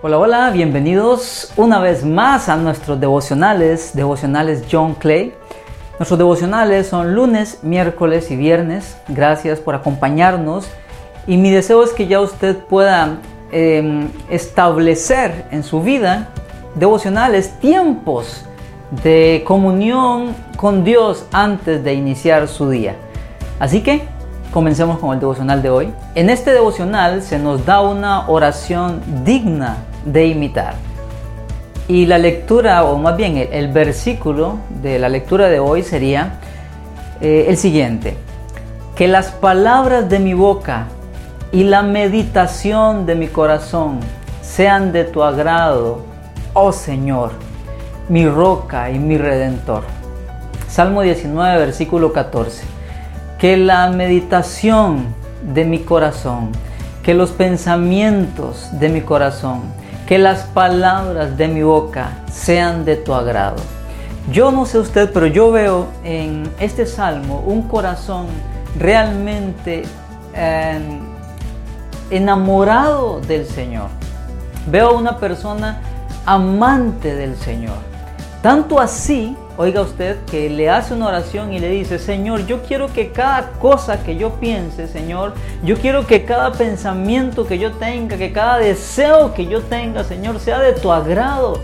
Hola, hola, bienvenidos una vez más a nuestros devocionales, devocionales John Clay. Nuestros devocionales son lunes, miércoles y viernes. Gracias por acompañarnos y mi deseo es que ya usted pueda em, establecer en su vida devocionales tiempos de comunión con Dios antes de iniciar su día. Así que comencemos con el devocional de hoy. En este devocional se nos da una oración digna de imitar. Y la lectura, o más bien el, versículo de la lectura de hoy sería eh, el siguiente. Que las palabras de mi boca y la meditación de mi corazón sean de tu agrado, oh Señor, mi roca y mi redentor. Salmo 19, versículo 14. Que la meditación de mi corazón, que los pensamientos de mi corazón, que las palabras de mi boca sean de tu agrado. Yo no sé usted, pero yo veo en este salmo un corazón realmente em, enamorado del Señor. Veo una persona amante del Señor. Tanto así Oiga usted que le hace una oración y le dice, Señor, yo quiero que cada cosa que yo piense, Señor, yo quiero que cada pensamiento que yo tenga, que cada deseo que yo tenga, Señor, sea de tu agrado.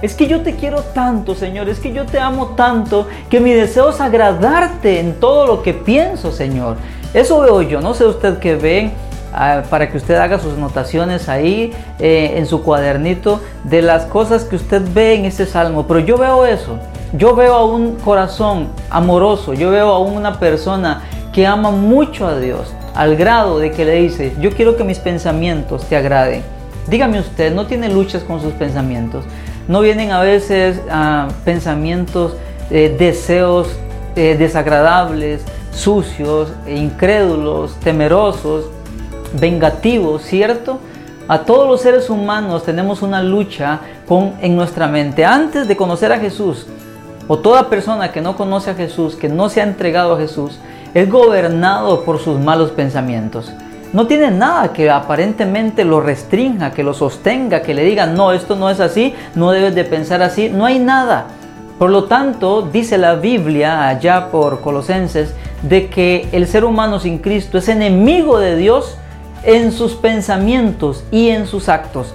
Es que yo te quiero tanto, Señor, es que yo te amo tanto, que mi deseo es agradarte en todo lo que pienso, Señor. Eso veo yo, no sé usted qué ve ah, para que usted haga sus anotaciones ahí eh, en su cuadernito de las cosas que usted ve en ese salmo, pero yo veo eso. Yo veo a un corazón amoroso, yo veo a una persona que ama mucho a Dios, al grado de que le dice, yo quiero que mis pensamientos te agraden. Dígame usted, ¿no tiene luchas con sus pensamientos? ¿No vienen a veces ah, pensamientos, eh, deseos eh, desagradables, sucios, incrédulos, temerosos, vengativos, ¿cierto? A todos los seres humanos tenemos una lucha con, en nuestra mente. Antes de conocer a Jesús, o toda persona que no conoce a Jesús, que no se ha entregado a Jesús, es gobernado por sus malos pensamientos. No tiene nada que aparentemente lo restrinja, que lo sostenga, que le diga, no, esto no es así, no debes de pensar así. No hay nada. Por lo tanto, dice la Biblia allá por Colosenses, de que el ser humano sin Cristo es enemigo de Dios en sus pensamientos y en sus actos.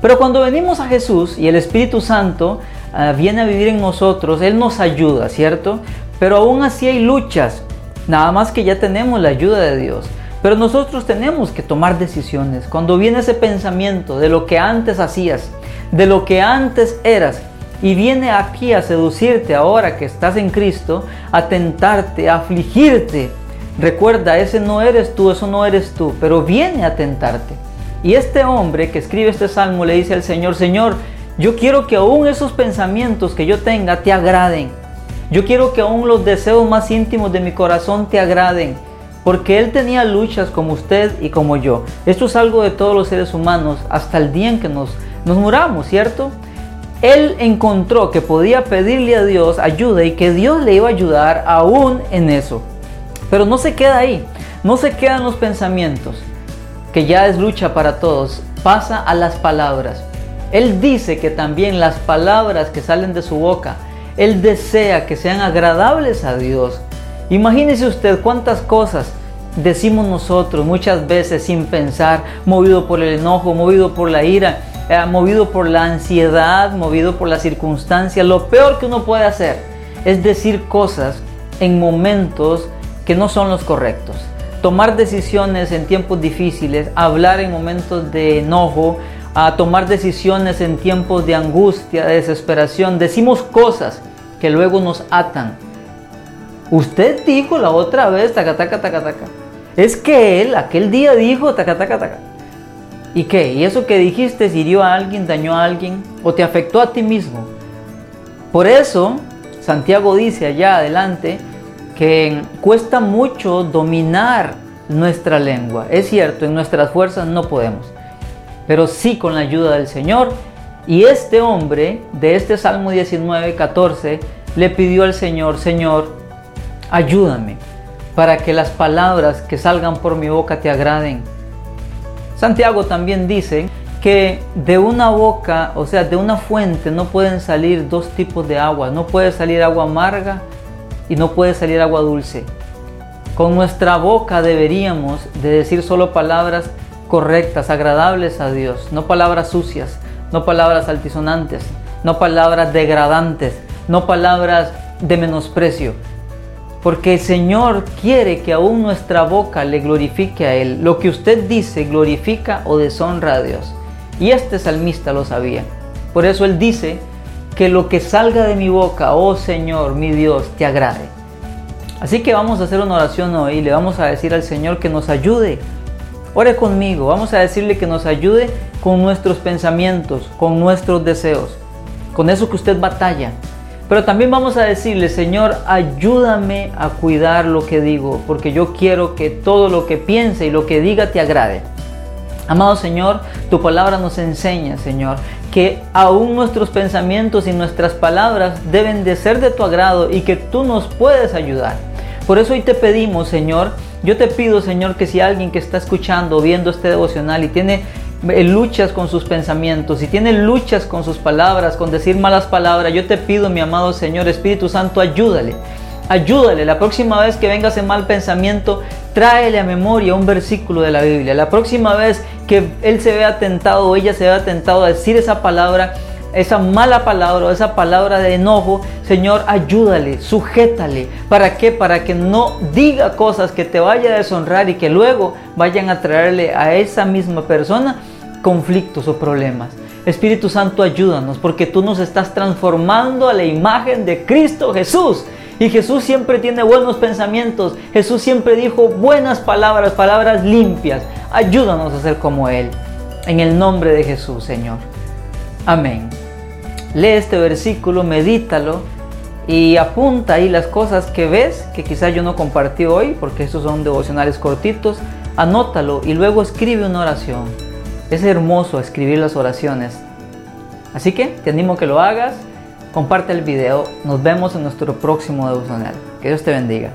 Pero cuando venimos a Jesús y el Espíritu Santo Ah, viene a vivir en nosotros, Él nos ayuda, ¿cierto? Pero aún así hay luchas, nada más que ya tenemos la ayuda de Dios. Pero nosotros tenemos que tomar decisiones. Cuando viene ese pensamiento de lo que antes hacías, de lo que antes eras, y viene aquí a seducirte ahora que estás en Cristo, a tentarte, a afligirte. Recuerda, ese no eres tú, eso no eres tú, pero viene a tentarte. Y este hombre que escribe este salmo le dice al Señor, Señor, yo quiero que aún esos pensamientos que yo tenga te agraden. Yo quiero que aún los deseos más íntimos de mi corazón te agraden. Porque Él tenía luchas como usted y como yo. Esto es algo de todos los seres humanos hasta el día en que nos, nos muramos, ¿cierto? Él encontró que podía pedirle a Dios ayuda y que Dios le iba a ayudar aún en eso. Pero no se queda ahí, no se quedan los pensamientos, que ya es lucha para todos, pasa a las palabras. Él dice que también las palabras que salen de su boca, Él desea que sean agradables a Dios. Imagínese usted cuántas cosas decimos nosotros muchas veces sin pensar, movido por el enojo, movido por la ira, eh, movido por la ansiedad, movido por la circunstancia. Lo peor que uno puede hacer es decir cosas en momentos que no son los correctos. Tomar decisiones en tiempos difíciles, hablar en momentos de enojo, a tomar decisiones en tiempos de angustia, de desesperación. Decimos cosas que luego nos atan. Usted dijo la otra vez, taca, taca. Es que él aquel día dijo, taca, taca. ¿Y qué? ¿Y eso que dijiste hirió a alguien, dañó a alguien o te afectó a ti mismo? Por eso, Santiago dice allá adelante que cuesta mucho dominar nuestra lengua. Es cierto, en nuestras fuerzas no podemos pero sí con la ayuda del Señor. Y este hombre de este Salmo 19, 14 le pidió al Señor, Señor, ayúdame para que las palabras que salgan por mi boca te agraden. Santiago también dice que de una boca, o sea, de una fuente no pueden salir dos tipos de agua. No puede salir agua amarga y no puede salir agua dulce. Con nuestra boca deberíamos de decir solo palabras correctas, agradables a Dios, no palabras sucias, no palabras altisonantes, no palabras degradantes, no palabras de menosprecio. Porque el Señor quiere que aún nuestra boca le glorifique a Él. Lo que usted dice glorifica o deshonra a Dios. Y este salmista lo sabía. Por eso él dice que lo que salga de mi boca, oh Señor, mi Dios, te agrade. Así que vamos a hacer una oración hoy y le vamos a decir al Señor que nos ayude. Ore conmigo, vamos a decirle que nos ayude con nuestros pensamientos, con nuestros deseos, con eso que usted batalla. Pero también vamos a decirle, Señor, ayúdame a cuidar lo que digo, porque yo quiero que todo lo que piense y lo que diga te agrade. Amado Señor, tu palabra nos enseña, Señor, que aún nuestros pensamientos y nuestras palabras deben de ser de tu agrado y que tú nos puedes ayudar. Por eso hoy te pedimos, Señor, yo te pido, Señor, que si alguien que está escuchando viendo este devocional y tiene eh, luchas con sus pensamientos y tiene luchas con sus palabras, con decir malas palabras, yo te pido, mi amado Señor, Espíritu Santo, ayúdale. Ayúdale, la próxima vez que venga ese mal pensamiento, tráele a memoria un versículo de la Biblia. La próxima vez que él se vea tentado o ella se vea tentado a decir esa palabra, esa mala palabra o esa palabra de enojo, Señor, ayúdale, sujétale. ¿Para qué? Para que no diga cosas que te vaya a deshonrar y que luego vayan a traerle a esa misma persona conflictos o problemas. Espíritu Santo, ayúdanos porque tú nos estás transformando a la imagen de Cristo Jesús. Y Jesús siempre tiene buenos pensamientos. Jesús siempre dijo buenas palabras, palabras limpias. Ayúdanos a ser como Él. En el nombre de Jesús, Señor. Amén. Lee este versículo, medítalo y apunta ahí las cosas que ves que quizás yo no compartí hoy, porque estos son devocionales cortitos. Anótalo y luego escribe una oración. Es hermoso escribir las oraciones. Así que te animo que lo hagas comparte el video. Nos vemos en nuestro próximo devocional. Que Dios te bendiga.